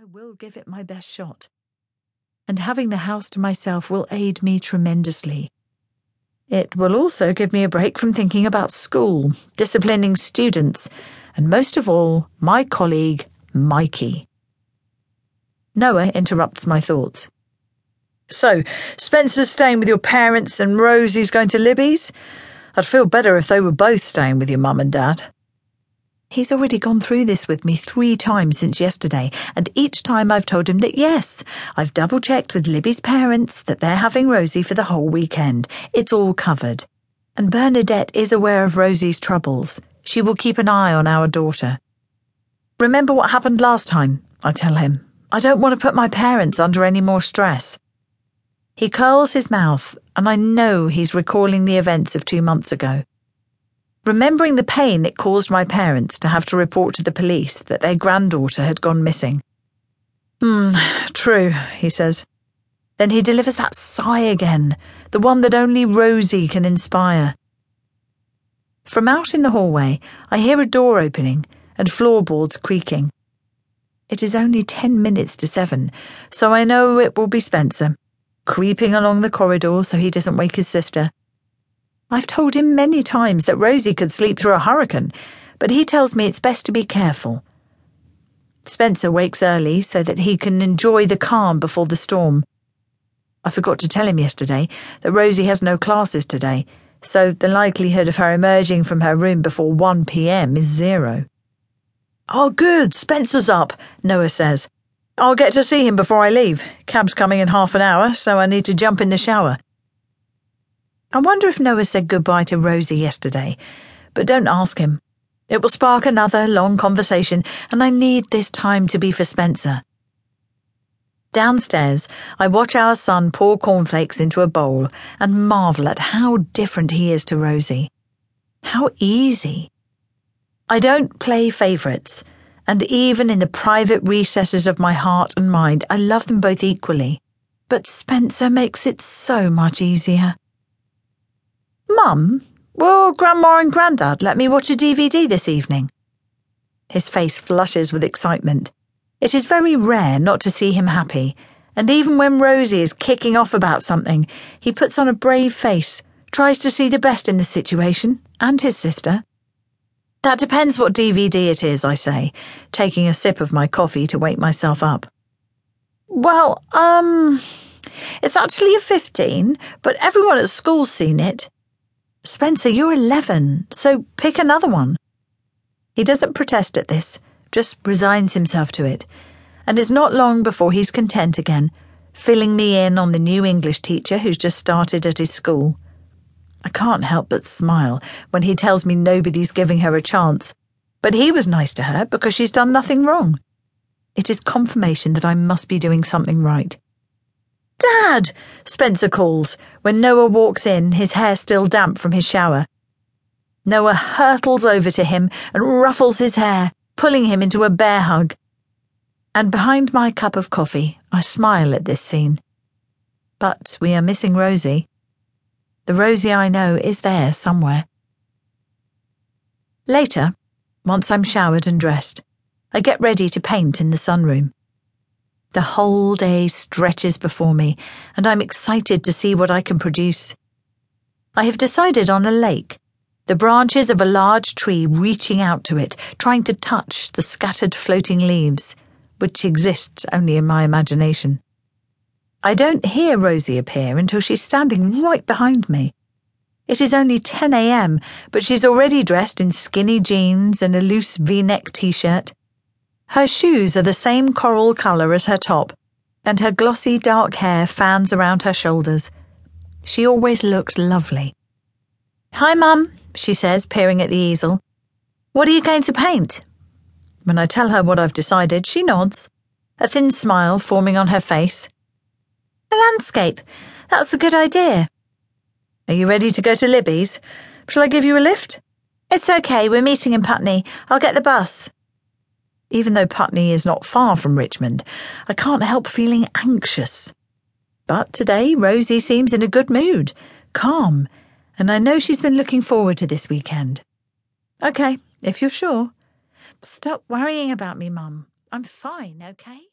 I will give it my best shot. And having the house to myself will aid me tremendously. It will also give me a break from thinking about school, disciplining students, and most of all, my colleague, Mikey. Noah interrupts my thoughts. So, Spencer's staying with your parents and Rosie's going to Libby's? I'd feel better if they were both staying with your mum and dad. He's already gone through this with me three times since yesterday, and each time I've told him that yes, I've double checked with Libby's parents that they're having Rosie for the whole weekend. It's all covered. And Bernadette is aware of Rosie's troubles. She will keep an eye on our daughter. Remember what happened last time, I tell him. I don't want to put my parents under any more stress. He curls his mouth, and I know he's recalling the events of two months ago remembering the pain it caused my parents to have to report to the police that their granddaughter had gone missing. Hmm, true, he says. Then he delivers that sigh again, the one that only Rosie can inspire. From out in the hallway, I hear a door opening and floorboards creaking. It is only ten minutes to seven, so I know it will be Spencer, creeping along the corridor so he doesn't wake his sister I've told him many times that Rosie could sleep through a hurricane, but he tells me it's best to be careful. Spencer wakes early so that he can enjoy the calm before the storm. I forgot to tell him yesterday that Rosie has no classes today, so the likelihood of her emerging from her room before 1 pm is zero. Oh, good, Spencer's up, Noah says. I'll get to see him before I leave. Cab's coming in half an hour, so I need to jump in the shower. I wonder if Noah said goodbye to Rosie yesterday, but don't ask him. It will spark another long conversation, and I need this time to be for Spencer. Downstairs, I watch our son pour cornflakes into a bowl and marvel at how different he is to Rosie. How easy. I don't play favourites, and even in the private recesses of my heart and mind, I love them both equally. But Spencer makes it so much easier. Mum, will Grandma and Grandad let me watch a DVD this evening? His face flushes with excitement. It is very rare not to see him happy, and even when Rosie is kicking off about something, he puts on a brave face, tries to see the best in the situation, and his sister. That depends what DVD it is, I say, taking a sip of my coffee to wake myself up. Well, um, it's actually a 15, but everyone at school's seen it. Spencer, you're 11, so pick another one. He doesn't protest at this, just resigns himself to it, and it's not long before he's content again, filling me in on the new English teacher who's just started at his school. I can't help but smile when he tells me nobody's giving her a chance, but he was nice to her because she's done nothing wrong. It is confirmation that I must be doing something right. Dad! Spencer calls when Noah walks in, his hair still damp from his shower. Noah hurtles over to him and ruffles his hair, pulling him into a bear hug. And behind my cup of coffee, I smile at this scene. But we are missing Rosie. The Rosie I know is there somewhere. Later, once I'm showered and dressed, I get ready to paint in the sunroom. The whole day stretches before me, and I'm excited to see what I can produce. I have decided on a lake, the branches of a large tree reaching out to it, trying to touch the scattered floating leaves, which exists only in my imagination. I don't hear Rosie appear until she's standing right behind me. It is only 10 a.m., but she's already dressed in skinny jeans and a loose v neck t shirt. Her shoes are the same coral colour as her top, and her glossy dark hair fans around her shoulders. She always looks lovely. Hi, Mum, she says, peering at the easel. What are you going to paint? When I tell her what I've decided, she nods, a thin smile forming on her face. A landscape. That's a good idea. Are you ready to go to Libby's? Shall I give you a lift? It's okay, we're meeting in Putney. I'll get the bus. Even though Putney is not far from Richmond, I can't help feeling anxious. But today, Rosie seems in a good mood, calm, and I know she's been looking forward to this weekend. OK, if you're sure. Stop worrying about me, Mum. I'm fine, OK?